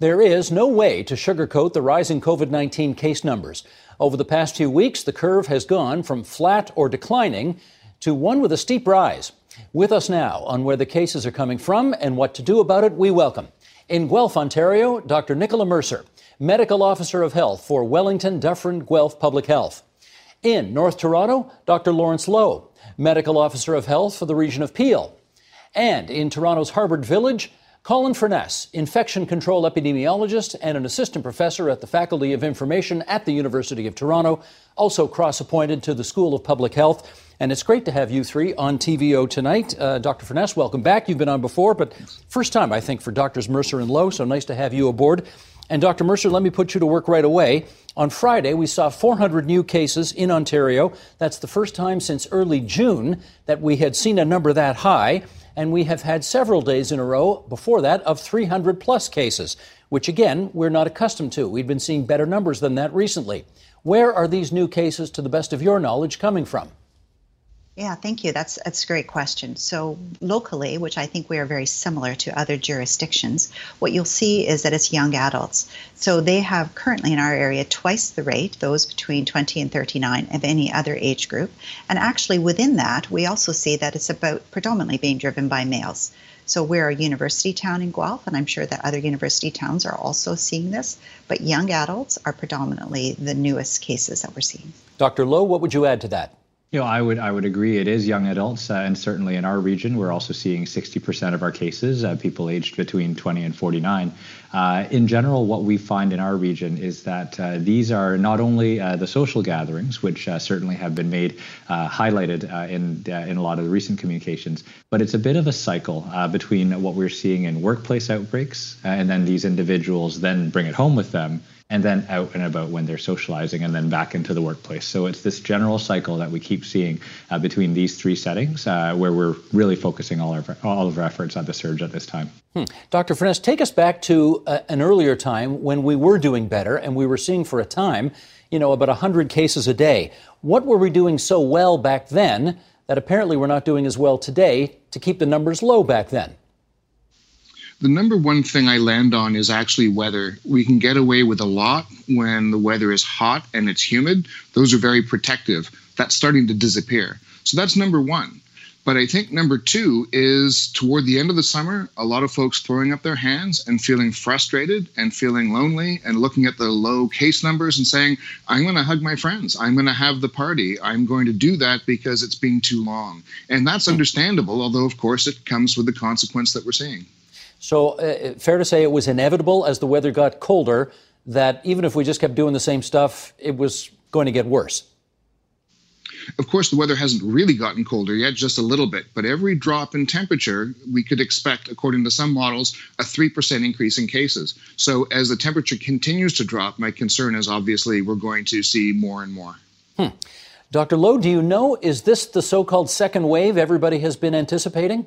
There is no way to sugarcoat the rising COVID 19 case numbers. Over the past few weeks, the curve has gone from flat or declining to one with a steep rise. With us now on where the cases are coming from and what to do about it, we welcome in Guelph, Ontario, Dr. Nicola Mercer, Medical Officer of Health for Wellington Dufferin Guelph Public Health. In North Toronto, Dr. Lawrence Loh, Medical Officer of Health for the region of Peel. And in Toronto's Harbord Village, Colin Furness, infection control epidemiologist and an assistant professor at the Faculty of Information at the University of Toronto, also cross appointed to the School of Public Health. And it's great to have you three on TVO tonight. Uh, Dr. Furness, welcome back. You've been on before, but first time, I think, for Doctors Mercer and Loh, so nice to have you aboard. And Dr. Mercer, let me put you to work right away. On Friday, we saw 400 new cases in Ontario. That's the first time since early June that we had seen a number that high. And we have had several days in a row before that of 300 plus cases, which again, we're not accustomed to. We've been seeing better numbers than that recently. Where are these new cases, to the best of your knowledge, coming from? Yeah, thank you. That's that's a great question. So locally, which I think we are very similar to other jurisdictions, what you'll see is that it's young adults. So they have currently in our area twice the rate, those between 20 and 39, of any other age group. And actually within that, we also see that it's about predominantly being driven by males. So we're a university town in Guelph, and I'm sure that other university towns are also seeing this. But young adults are predominantly the newest cases that we're seeing. Dr. Loh, what would you add to that? You know, I would I would agree. It is young adults, uh, and certainly in our region, we're also seeing 60% of our cases uh, people aged between 20 and 49. Uh, in general, what we find in our region is that uh, these are not only uh, the social gatherings, which uh, certainly have been made highlighted in in a lot of the recent communications, but it's a bit of a cycle between what we're seeing in workplace outbreaks, and then these individuals then bring it home with them and then out and about when they're socializing and then back into the workplace. So it's this general cycle that we keep seeing uh, between these three settings uh, where we're really focusing all of, our, all of our efforts on the surge at this time. Hmm. Dr. Furness, take us back to uh, an earlier time when we were doing better and we were seeing for a time, you know, about 100 cases a day. What were we doing so well back then that apparently we're not doing as well today to keep the numbers low back then? The number one thing I land on is actually weather. We can get away with a lot when the weather is hot and it's humid. Those are very protective. That's starting to disappear. So that's number one. But I think number two is toward the end of the summer, a lot of folks throwing up their hands and feeling frustrated and feeling lonely and looking at the low case numbers and saying, I'm going to hug my friends. I'm going to have the party. I'm going to do that because it's been too long. And that's understandable, although, of course, it comes with the consequence that we're seeing. So, uh, fair to say it was inevitable as the weather got colder that even if we just kept doing the same stuff, it was going to get worse. Of course, the weather hasn't really gotten colder yet, just a little bit. But every drop in temperature, we could expect, according to some models, a 3% increase in cases. So, as the temperature continues to drop, my concern is obviously we're going to see more and more. Hmm. Dr. Loh, do you know, is this the so called second wave everybody has been anticipating?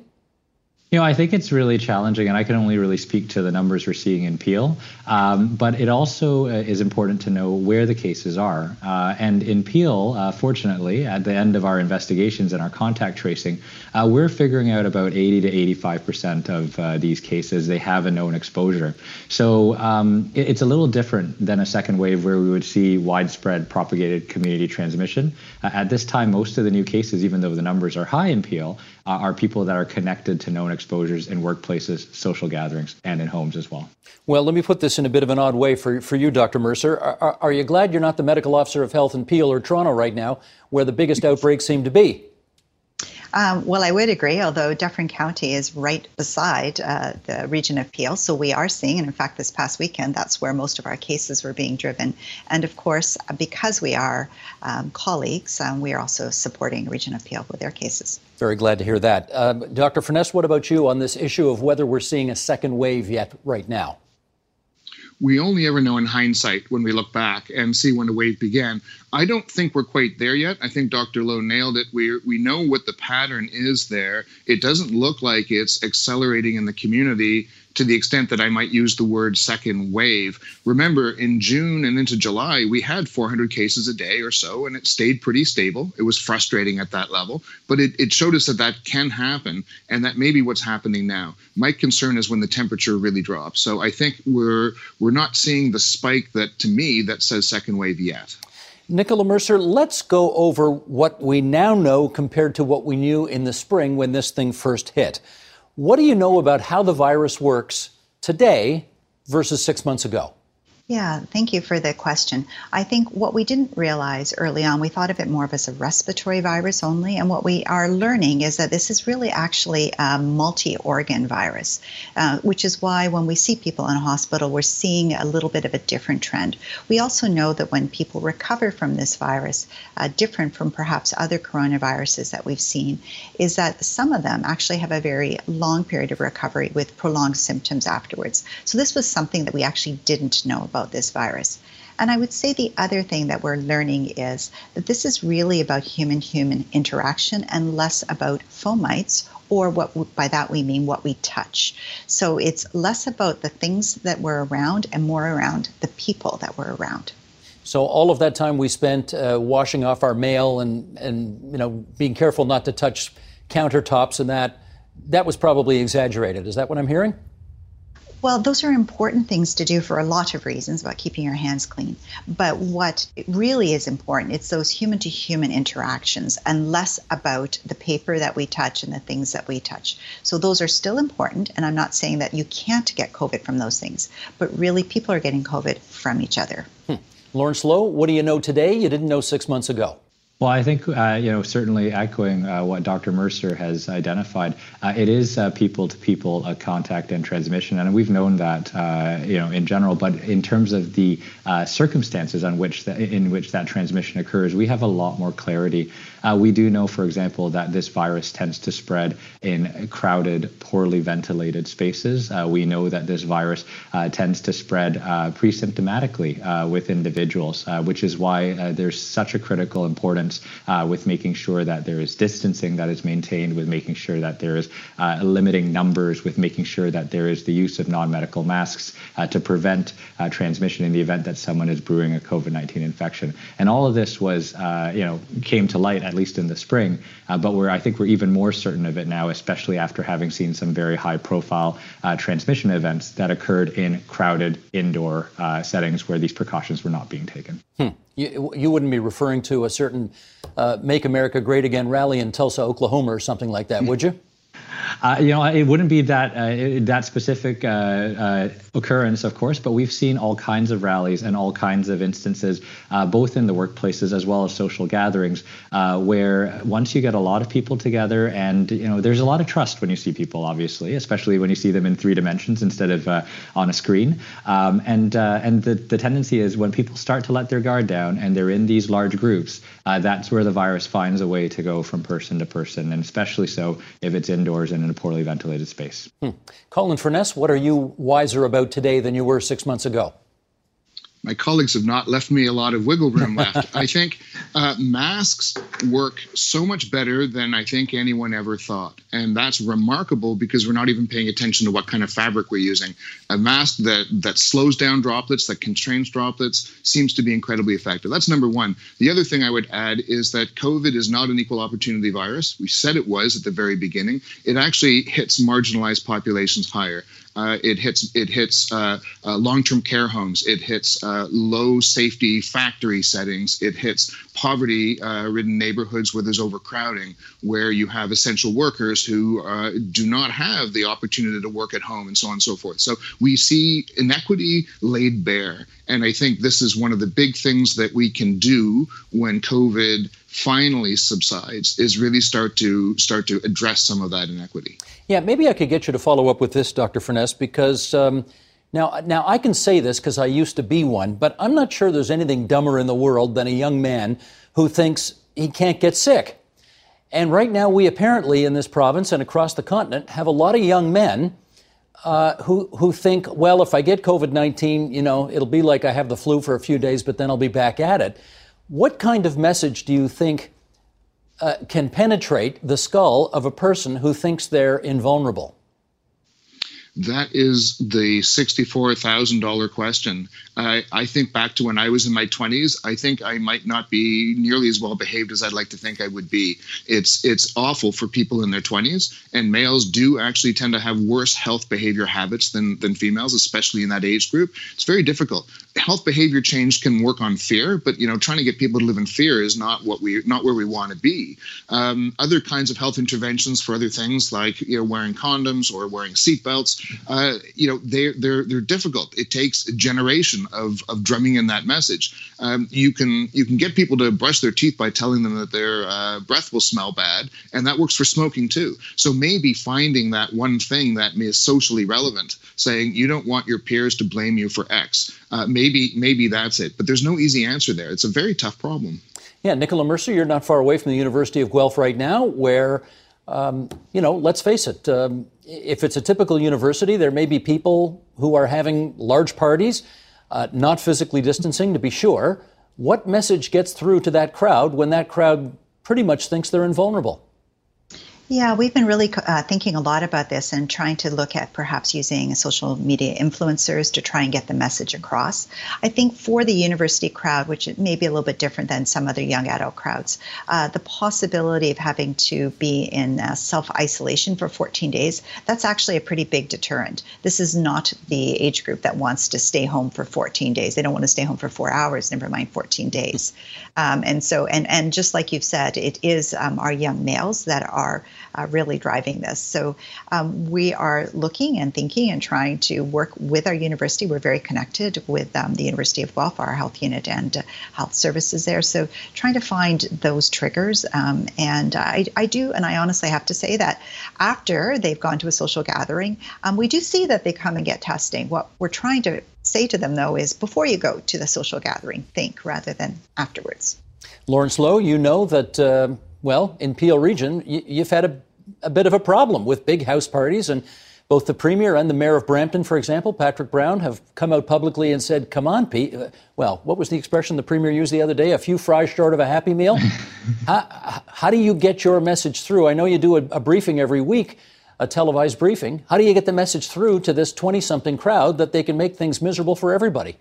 You know, I think it's really challenging, and I can only really speak to the numbers we're seeing in Peel. Um, but it also uh, is important to know where the cases are. Uh, and in Peel, uh, fortunately, at the end of our investigations and our contact tracing, uh, we're figuring out about 80 to 85 percent of uh, these cases they have a known exposure. So um, it, it's a little different than a second wave where we would see widespread propagated community transmission. Uh, at this time, most of the new cases, even though the numbers are high in Peel, are people that are connected to known exposure exposures in workplaces, social gatherings, and in homes as well. Well, let me put this in a bit of an odd way for, for you, Dr. Mercer. Are, are you glad you're not the medical officer of health in Peel or Toronto right now, where the biggest outbreaks seem to be? Um, well, I would agree, although Dufferin County is right beside uh, the region of Peel. So we are seeing, and in fact, this past weekend, that's where most of our cases were being driven. And of course, because we are um, colleagues, um, we are also supporting region of Peel with their cases. Very glad to hear that. Uh, Dr. Furness, what about you on this issue of whether we're seeing a second wave yet right now? we only ever know in hindsight when we look back and see when the wave began. I don't think we're quite there yet. I think Dr. Loh nailed it. We we know what the pattern is there. It doesn't look like it's accelerating in the community to the extent that I might use the word second wave. Remember, in June and into July, we had 400 cases a day or so, and it stayed pretty stable. It was frustrating at that level, but it, it showed us that that can happen, and that may be what's happening now. My concern is when the temperature really drops. So I think we're we're not seeing the spike that, to me, that says second wave yet. Nicola Mercer, let's go over what we now know compared to what we knew in the spring when this thing first hit. What do you know about how the virus works today versus six months ago? Yeah, thank you for the question. I think what we didn't realize early on, we thought of it more of as a respiratory virus only. And what we are learning is that this is really actually a multi organ virus, uh, which is why when we see people in a hospital, we're seeing a little bit of a different trend. We also know that when people recover from this virus, uh, different from perhaps other coronaviruses that we've seen, is that some of them actually have a very long period of recovery with prolonged symptoms afterwards. So this was something that we actually didn't know about this virus. And I would say the other thing that we're learning is that this is really about human human interaction and less about fomites, or what by that we mean what we touch. So it's less about the things that were around and more around the people that were around. So all of that time we spent uh, washing off our mail and, and you know being careful not to touch countertops and that that was probably exaggerated. Is that what I'm hearing? Well, those are important things to do for a lot of reasons about keeping your hands clean. But what really is important, it's those human to human interactions and less about the paper that we touch and the things that we touch. So those are still important. And I'm not saying that you can't get COVID from those things, but really people are getting COVID from each other. Hmm. Lawrence Loh, what do you know today you didn't know six months ago? Well, I think uh, you know certainly echoing uh, what Dr. Mercer has identified, uh, it is people to people contact and transmission, and we've known that uh, you know in general. But in terms of the uh, circumstances on which the, in which that transmission occurs, we have a lot more clarity. Uh, we do know, for example, that this virus tends to spread in crowded, poorly ventilated spaces. we know that this virus tends to spread pre-symptomatically with individuals, which is why there's such a critical importance uh, with making sure that there is distancing that is maintained, with making sure that there is uh, limiting numbers, with making sure that there is the use of non-medical masks uh, to prevent uh, transmission in the event that someone is brewing a COVID-19 infection. And all of this was, uh, you know, came to light at least in the spring, uh, but we're I think we're even more certain of it now, especially after having seen some very high-profile transmission events that occurred in crowded indoor settings where these precautions were not being taken. Hmm. You, you wouldn't be referring to a certain uh, Make America Great Again rally in Tulsa, Oklahoma, or something like that, would you? Uh, you know, it wouldn't be that uh, that specific uh, uh, occurrence, of course, but we've seen all kinds of rallies and all kinds of instances, uh, both in the workplaces as well as social gatherings, uh, where once you get a lot of people together, and you know, there's a lot of trust when you see people, obviously, especially when you see them in three dimensions instead of on a screen. Um, and and the the tendency is when people start to let their guard down and they're in these large groups, that's where the virus finds a way to go from person to person, and especially so if it's indoors and in a poorly ventilated space. Hmm. Colin Furness, what are you wiser about today than you were six months ago? My colleagues have not left me a lot of wiggle room left. I think uh, masks work so much better than I think anyone ever thought. And that's remarkable because we're not even paying attention to what kind of fabric we're using. A mask that, that slows down droplets, that constrains droplets, seems to be incredibly effective. That's number one. The other thing I would add is that COVID is not an equal opportunity virus. We said it was at the very beginning. It actually hits marginalized populations higher. Uh, it hits it hits uh, uh, long-term care homes. It hits uh, low safety factory settings. It hits poverty-ridden uh, neighborhoods where there's overcrowding, where you have essential workers who uh, do not have the opportunity to work at home, and so on and so forth. So we see inequity laid bare, and I think this is one of the big things that we can do when COVID finally subsides is really start to start to address some of that inequity. Yeah, maybe I could get you to follow up with this, Dr. Furness, because um, now now I can say this because I used to be one, but I'm not sure there's anything dumber in the world than a young man who thinks he can't get sick. And right now, we apparently in this province and across the continent have a lot of young men uh, who who think, well, if I get COVID nineteen, you know, it'll be like I have the flu for a few days, but then I'll be back at it. What kind of message do you think uh, can penetrate the skull of a person who thinks they're invulnerable? That is the $64,000 question. I, I think back to when I was in my 20s. I think I might not be nearly as well behaved as I'd like to think I would be. It's it's awful for people in their 20s, and males do actually tend to have worse health behavior habits than than females, especially in that age group. It's very difficult. Health behavior change can work on fear, but you know, trying to get people to live in fear is not what we not where we want to be. Um, other kinds of health interventions for other things like you know wearing condoms or wearing seatbelts, uh, you know, they they're they're difficult. It takes a generation of, of drumming in that message. Um, you can you can get people to brush their teeth by telling them that their uh, breath will smell bad, and that works for smoking too. So maybe finding that one thing that is socially relevant, saying you don't want your peers to blame you for X. Uh, maybe maybe that's it. But there's no easy answer there. It's a very tough problem. Yeah, Nicola Mercer, you're not far away from the University of Guelph right now, where um, you know, let's face it. Um, if it's a typical university, there may be people who are having large parties uh, not physically distancing to be sure. What message gets through to that crowd when that crowd pretty much thinks they're invulnerable? Yeah, we've been really uh, thinking a lot about this and trying to look at perhaps using social media influencers to try and get the message across. I think for the university crowd, which may be a little bit different than some other young adult crowds, uh, the possibility of having to be in uh, self isolation for 14 days, that's actually a pretty big deterrent. This is not the age group that wants to stay home for 14 days. They don't want to stay home for four hours, never mind 14 days. Um, and so, and, and just like you've said, it is um, our young males that are uh, really driving this. So um, we are looking and thinking and trying to work with our university. We're very connected with um, the University of Guelph, our health unit and uh, health services there. So trying to find those triggers. Um, and I, I, do, and I honestly have to say that after they've gone to a social gathering, um, we do see that they come and get testing. What we're trying to say to them, though, is before you go to the social gathering, think rather than afterwards. Lawrence Loh, you know that uh, well, in Peel Region, you've had a, a bit of a problem with big house parties, and both the Premier and the Mayor of Brampton, for example, Patrick Brown, have come out publicly and said, Come on, Pete. Uh, well, what was the expression the Premier used the other day? A few fries short of a Happy Meal? how, how, do you get your message through? I know you do a, a briefing every week, a televised briefing. How do you get the message through to this 20 something crowd that they can make things miserable for everybody?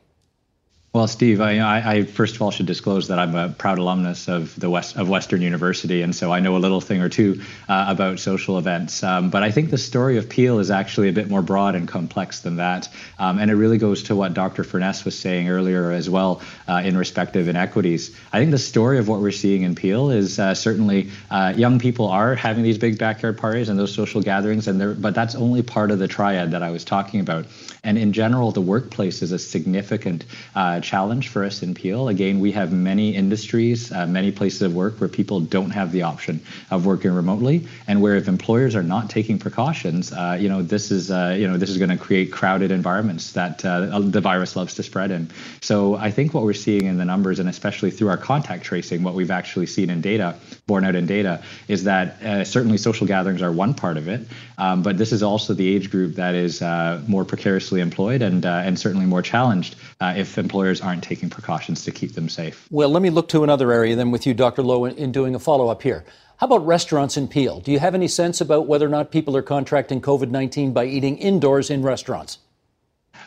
Well, Steve, I, I, first of all should disclose that I'm a proud alumnus of the West of Western University, and so I know a little thing or two uh, about social events. Um, but I think the story of Peel is actually a bit more broad and complex than that, um, and it really goes to what Dr. Furness was saying earlier as well uh, in respect of inequities. I think the story of what we're seeing in Peel is uh, certainly uh, young people are having these big backyard parties and those social gatherings, and but that's only part of the triad that I was talking about. And in general, the workplace is a significant uh, challenge for us in Peel. Again, we have many industries, uh, many places of work where people don't have the option of working remotely, and where if employers are not taking precautions, uh, you know, this is uh, you know this is going to create crowded environments that uh, the virus loves to spread in. So I think what we're seeing in the numbers, and especially through our contact tracing, what we've actually seen in data, borne out in data, is that uh, certainly social gatherings are one part of it, um, but this is also the age group that is more precariously employed and, uh, and certainly more challenged uh, if employers aren't taking precautions to keep them safe. Well, let me look to another area then with you, Dr. Loh, in doing a follow up here. How about restaurants in Peel? Do you have any sense about whether or not people are contracting COVID 19 by eating indoors in restaurants?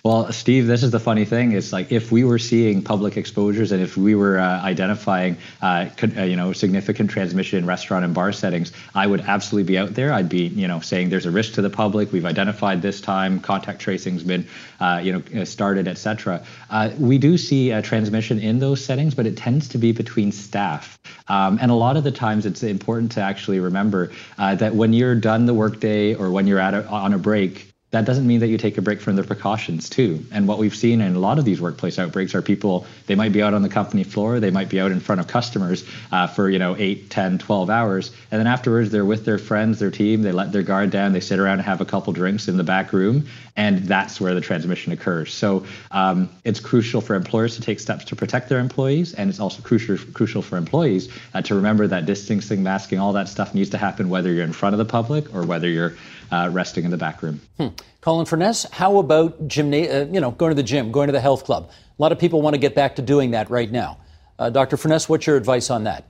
Well, Steve, this is the funny thing. It's like if we were seeing public exposures and if we were uh, identifying, uh, uh, you know, significant transmission in restaurant and bar settings, I would absolutely be out there. I'd be, you know, saying there's a risk to the public. We've identified this time. Contact tracing's been, uh, you know, uh, started, etc. Uh, we do see transmission in those settings, but it tends to be between staff. Um, and a lot of the times, it's important to actually remember that when you're done the workday or when you're at a, on a break, that doesn't mean that you take a break from the precautions too. And what we've seen in a lot of these workplace outbreaks are people, they might be out on the company floor, they might be out in front of customers uh, for, you know, 8, 10, 12 hours. And then afterwards, they're with their friends, their team, they let their guard down, they sit around and have a couple drinks in the back room. And that's where the transmission occurs. So um, it's crucial for employers to take steps to protect their employees. And it's also crucial, crucial for employees uh, to remember that distancing, masking, all that stuff needs to happen whether you're in front of the public or whether you're uh, resting in the back room. Hmm. Colin Furness, how about gymna- uh, you know, going to the gym, going to the health club? A lot of people want to get back to doing that right now. Uh, Dr. Furness, what's your advice on that?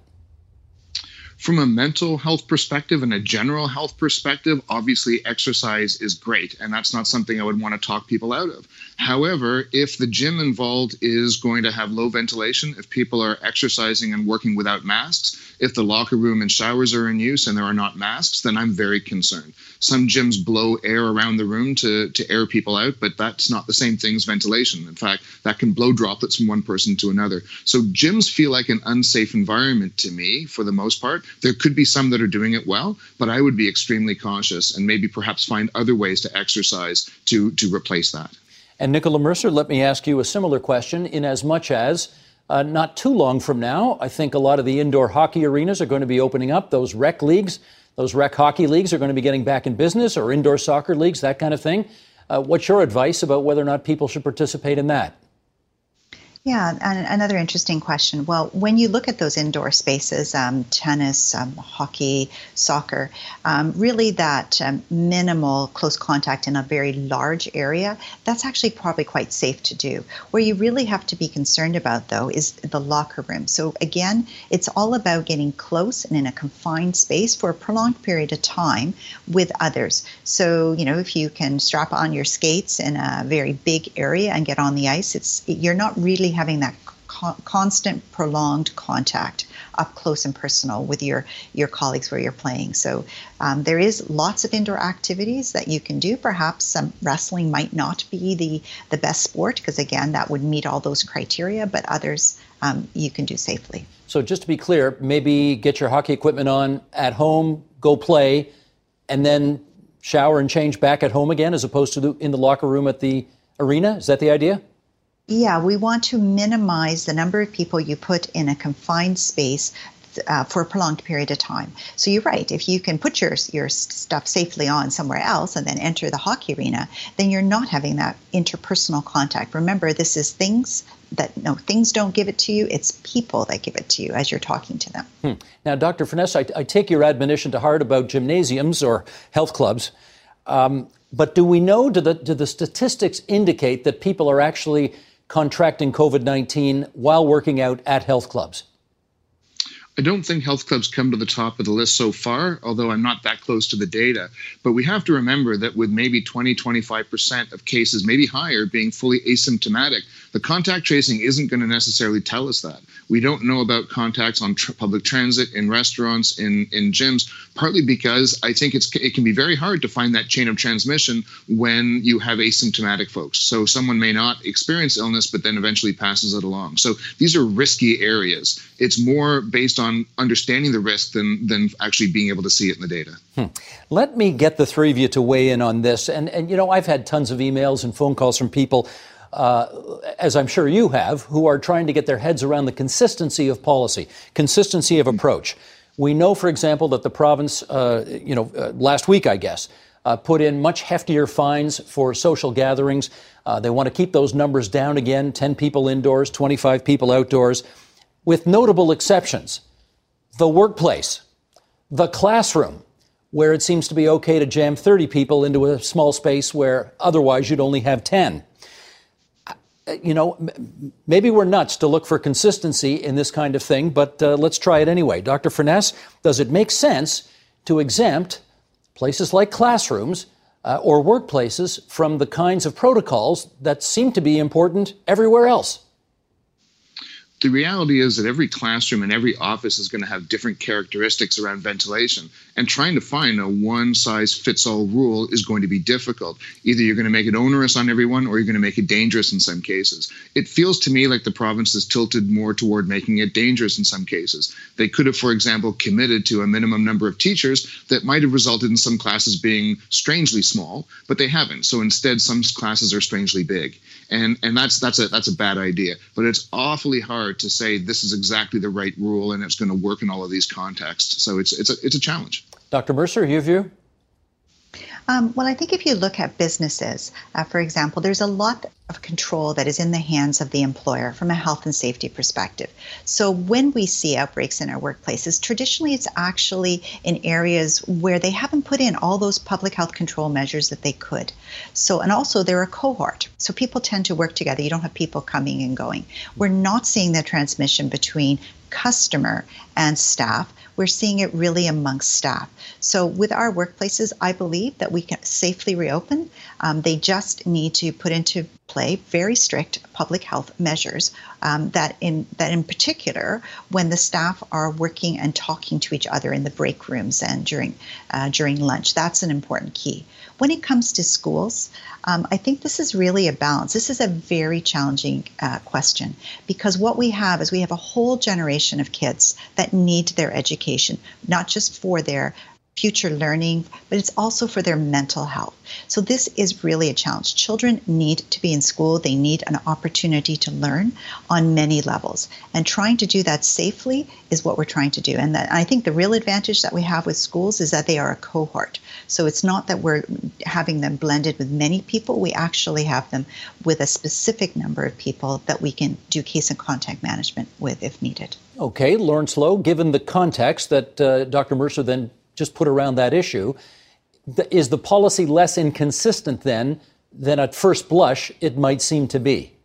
From a mental health perspective and a general health perspective, obviously exercise is great. And that's not something I would want to talk people out of. However, if the gym involved is going to have low ventilation, if people are exercising and working without masks, if the locker room and showers are in use and there are not masks, then I'm very concerned. Some gyms blow air around the room to, to air people out, but that's not the same thing as ventilation. In fact, that can blow droplets from one person to another. So gyms feel like an unsafe environment to me for the most part. There could be some that are doing it well, but I would be extremely cautious and maybe perhaps find other ways to exercise to, to replace that. And Nicola Mercer, let me ask you a similar question in as much as uh, not too long from now, I think a lot of the indoor hockey arenas are going to be opening up. Those rec leagues, those rec hockey leagues are going to be getting back in business, or indoor soccer leagues, that kind of thing. Uh, what's your advice about whether or not people should participate in that? Yeah, and another interesting question. Well, when you look at those indoor spaces, um, tennis, um, hockey, soccer, um, really that um, minimal close contact in a very large area, that's actually probably quite safe to do. Where you really have to be concerned about, though, is the locker room. So, again, it's all about getting close and in a confined space for a prolonged period of time with others. So, you know, if you can strap on your skates in a very big area and get on the ice, it's you're not really having that co- constant, prolonged contact up close and personal with your your colleagues where you're playing. So um, there is lots of indoor activities that you can do. Perhaps some wrestling might not be the the best sport because again that would meet all those criteria, but others um, you can do safely. So just to be clear, maybe get your hockey equipment on at home, go play, and then shower and change back at home again, as opposed to in the locker room at the arena. Is that the idea? Yeah, we want to minimize the number of people you put in a confined space uh, for a prolonged period of time. So you're right. If you can put your your stuff safely on somewhere else and then enter the hockey arena, then you're not having that interpersonal contact. Remember, this is things that no things don't give it to you. It's people that give it to you as you're talking to them. Hmm. Now, Dr. Furness, I, I, take your admonition to heart about gymnasiums or health clubs. Um, but do we know? Do the do the statistics indicate that people are actually contracting COVID 19 while working out at health clubs? I don't think health clubs come to the top of the list so far, although I'm not that close to the data. But we have to remember that with maybe 20, 25% of cases, maybe higher, being fully asymptomatic, the contact tracing isn't going to necessarily tell us that. We don't know about contacts on tr- public transit, in restaurants, in, in gyms, partly because I think it's it can be very hard to find that chain of transmission when you have asymptomatic folks. So someone may not experience illness, but then eventually passes it along. So these are risky areas. It's more based on understanding the risk than, than actually being able to see it in the data. Hmm. Let me get the three of you to weigh in on this. And, and you know, I've had tons of emails and phone calls from people uh, as I'm sure you have, who are trying to get their heads around the consistency of policy, consistency of approach. We know, for example, that the province, uh, you know, uh, last week, I guess, uh, put in much heftier fines for social gatherings. Uh, they want to keep those numbers down again 10 people indoors, 25 people outdoors, with notable exceptions. The workplace, the classroom, where it seems to be okay to jam 30 people into a small space where otherwise you'd only have 10 you know, maybe we're nuts to look for consistency in this kind of thing, but uh, let's try it anyway. Dr. Furness, does it make sense to exempt places like classrooms uh, or workplaces from the kinds of protocols that seem to be important everywhere else? The reality is that every classroom and every office is going to have different characteristics around ventilation. And trying to find a one size fits all rule is going to be difficult. Either you're going to make it onerous on everyone or you're going to make it dangerous in some cases. It feels to me like the province is tilted more toward making it dangerous in some cases. They could have, for example, committed to a minimum number of teachers that might have resulted in some classes being strangely small, but they haven't. So instead, some classes are strangely big. And, and that's, that's, a, that's a bad idea. But it's awfully hard to say this is exactly the right rule and it's going to work in all of these contexts. So it's it's a it's a challenge. Dr. Mercer, your view? Um, well, I think if you look at businesses, uh, for example, there's a lot of control that is in the hands of the employer from a health and safety perspective. So when we see outbreaks in our workplaces, traditionally it's actually in areas where they haven't put in all those public health control measures that they could. So, and also they're a cohort. So people tend to work together. You don't have people coming and going. We're not seeing the transmission between customer and staff we're seeing it really amongst staff. So, with our workplaces, I believe that we can safely reopen. Um, they just need to put into play very strict public health measures um, that in that in particular when the staff are working and talking to each other in the break rooms and during uh, during lunch that's an important key when it comes to schools um, i think this is really a balance. This is a very challenging uh, question because what we have is we have a whole generation of kids that need their education not just for their future learning, but it's also for their mental health. So, this is really a challenge. Children need to be in school, they need an opportunity to learn on many levels. And trying to do that safely is what we're trying to do. And that, I think the real advantage that we have with schools is that they are a cohort. So, it's not that we're having them blended with many people, we actually have them with a specific number of people that we can do case and contact management with if needed. Okay, Lawrence Loh, given the context that uh, Dr. Mercer then just put around that issue. Is the policy less inconsistent then than at first blush it might seem to be?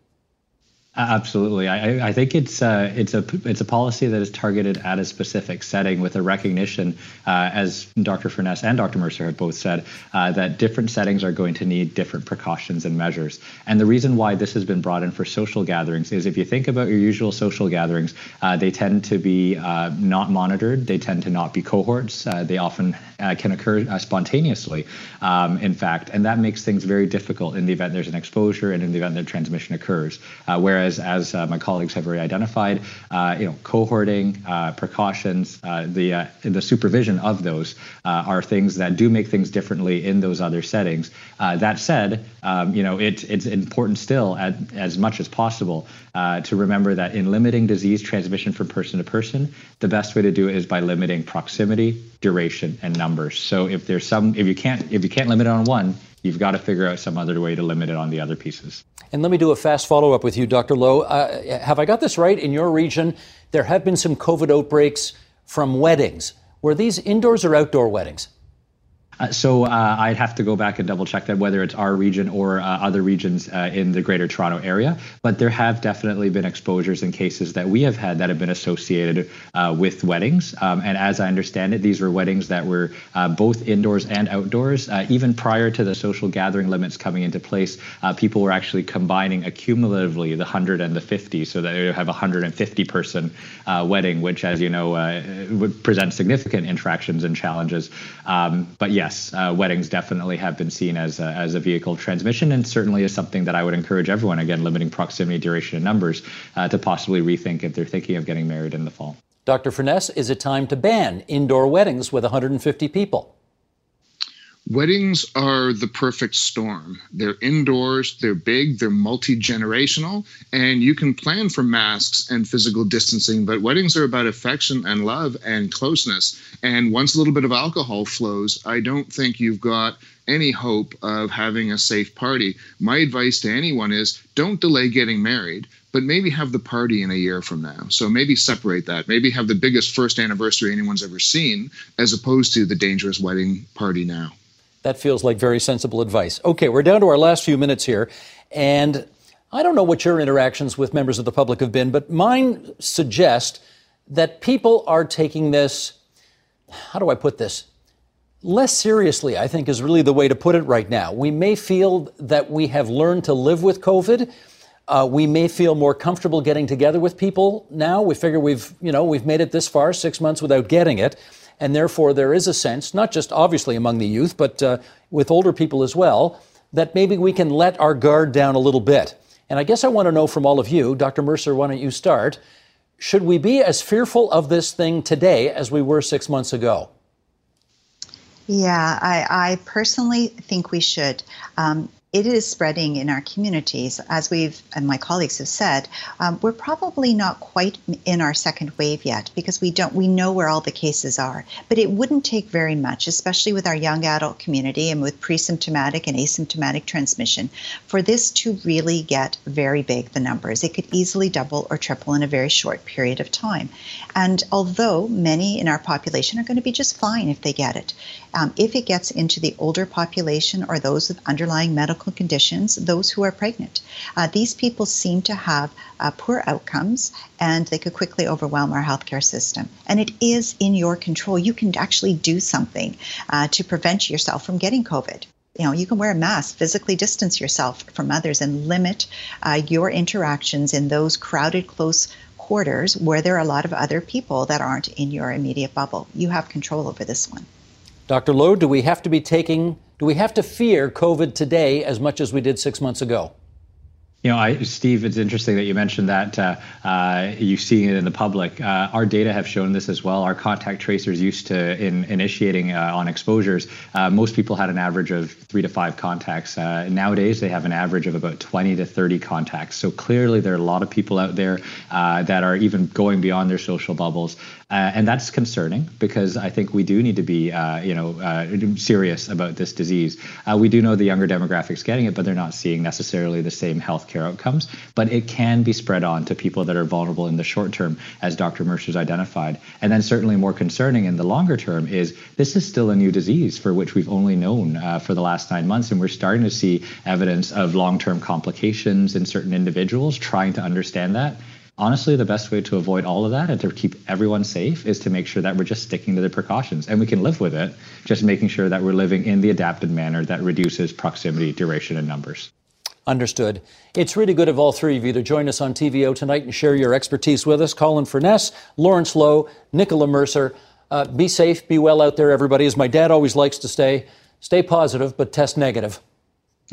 Absolutely, I, I think it's uh, it's a it's a policy that is targeted at a specific setting with a recognition, uh, as Dr. Furness and Dr. Mercer have both said, uh, that different settings are going to need different precautions and measures. And the reason why this has been brought in for social gatherings is if you think about your usual social gatherings, uh, they tend to be uh, not monitored, they tend to not be cohorts, uh, they often can occur spontaneously, um, in fact, and that makes things very difficult in the event there's an exposure and in the event that transmission occurs. whereas whereas as uh, my colleagues have already identified, uh, you know, cohorting, uh, precautions, uh, the uh, the supervision of those uh, are things that do make things differently in those other settings. that said, um, you know, it, it's important still at, as much as possible to remember that in limiting disease transmission from person to person, the best way to do it is by limiting proximity, duration, and numbers. So if there's some, if you can't, if you can't limit it on one, you've got to figure out some other way to limit it on the other pieces. And let me do a fast follow up with you, Dr. Loh. Uh, have I got this right? In your region, there have been some COVID outbreaks from weddings. Were these indoors or outdoor weddings? Uh, so uh, I'd have to go back and double check that whether it's our region or uh, other regions uh, in the Greater Toronto area. But there have definitely been exposures and cases that we have had that have been associated uh, with weddings. Um, and as I understand it, these were weddings that were uh, both indoors and outdoors. even prior to the social gathering limits coming into place, people were actually combining accumulatively the 100 and the 50, so that they would have a 150 person wedding, which, as you know, would present significant interactions and challenges. Um, but yes yes, uh, weddings definitely have been seen as a, as a vehicle transmission, and certainly is something that I would encourage everyone, again, limiting proximity, duration, and numbers, uh, to possibly rethink if they're thinking of getting married in the fall. Dr. Furness, is it time to ban indoor weddings with 150 people? Weddings are the perfect storm. They're indoors, they're big, they're multi generational, and you can plan for masks and physical distancing, but weddings are about affection and love and closeness. And once a little bit of alcohol flows, I don't think you've got any hope of having a safe party. My advice to anyone is don't delay getting married, but maybe have the party in a year from now. So maybe separate that. Maybe have the biggest first anniversary anyone's ever seen as opposed to the dangerous wedding party now. That feels like very sensible advice. Okay, we're down to our last few minutes here. And I don't know what your interactions with members of the public have been, but mine suggest that people are taking this, how do I put this? Less seriously, I think, is really the way to put it right now. We may feel that we have learned to live with COVID. Uh, we may feel more comfortable getting together with people now. We figure we've, you know, we've made it this far, six months without getting it. And therefore, there is a sense, not just obviously among the youth, but uh, with older people as well, that maybe we can let our guard down a little bit. And I guess I want to know from all of you, Dr. Mercer, why don't you start? Should we be as fearful of this thing today as we were six months ago? Yeah, I, I personally think we should. Um, it is spreading in our communities. As we've and my colleagues have said, um, we're probably not quite in our second wave yet because we don't we know where all the cases are. But it wouldn't take very much, especially with our young adult community and with pre-symptomatic and asymptomatic transmission, for this to really get very big. The numbers it could easily double or triple in a very short period of time. And although many in our population are going to be just fine if they get it, um, if it gets into the older population or those with underlying medical conditions, those who are pregnant, uh, these people seem to have uh, poor outcomes and they could quickly overwhelm our healthcare system. And it is in your control. You can actually do something uh, to prevent yourself from getting COVID you know you can wear a mask physically distance yourself from others and limit uh, your interactions in those crowded close quarters where there are a lot of other people that aren't in your immediate bubble you have control over this one Dr. Loh, do we have to be taking, do we have to fear COVID today as much as we did six months ago? You know, I, Steve, it's interesting that you mentioned that uh, uh, you seeing it in the public. Uh, our data have shown this as well. Our contact tracers used to, in initiating uh, on exposures, uh, most people had an average of three to five contacts. Uh, nowadays, they have an average of about 20 to 30 contacts. So clearly, there are a lot of people out there that are even going beyond their social bubbles. Uh, and that's concerning because I think we do need to be, uh, you know, uh, serious about this disease. Uh, we do know the younger demographics getting it, but they're not seeing necessarily the same healthcare outcomes. But it can be spread on to people that are vulnerable in the short term, as Dr. Mercer's identified. And then certainly more concerning in the longer term is this is still a new disease for which we've only known uh, for the last nine months, and we're starting to see evidence of long-term complications in certain individuals. Trying to understand that honestly, the best way to avoid all of that and to keep everyone safe is to make sure that we're just sticking to the precautions and we can live with it, just making sure that we're living in the adapted manner that reduces proximity, duration, and numbers. Understood. It's really good of all three of you to join us on TVO tonight and share your expertise with us. Colin Furness, Lawrence Loh, Nicola Mercer. Uh, be safe, be well out there, everybody. As my dad always likes to say, stay positive, but test negative.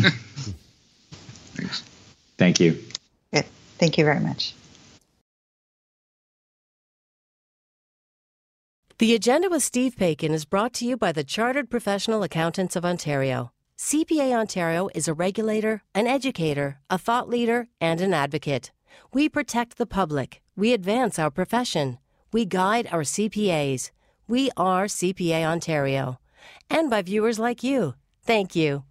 Thanks. Thank you. Good. Thank you very much. The Agenda with Steve Paikin is brought to you by the Chartered Professional Accountants of Ontario. CPA Ontario is a regulator, an educator, a thought leader, and an advocate. We protect the public. We advance our profession. We guide our CPAs. We are CPA Ontario. And by viewers like you. Thank you.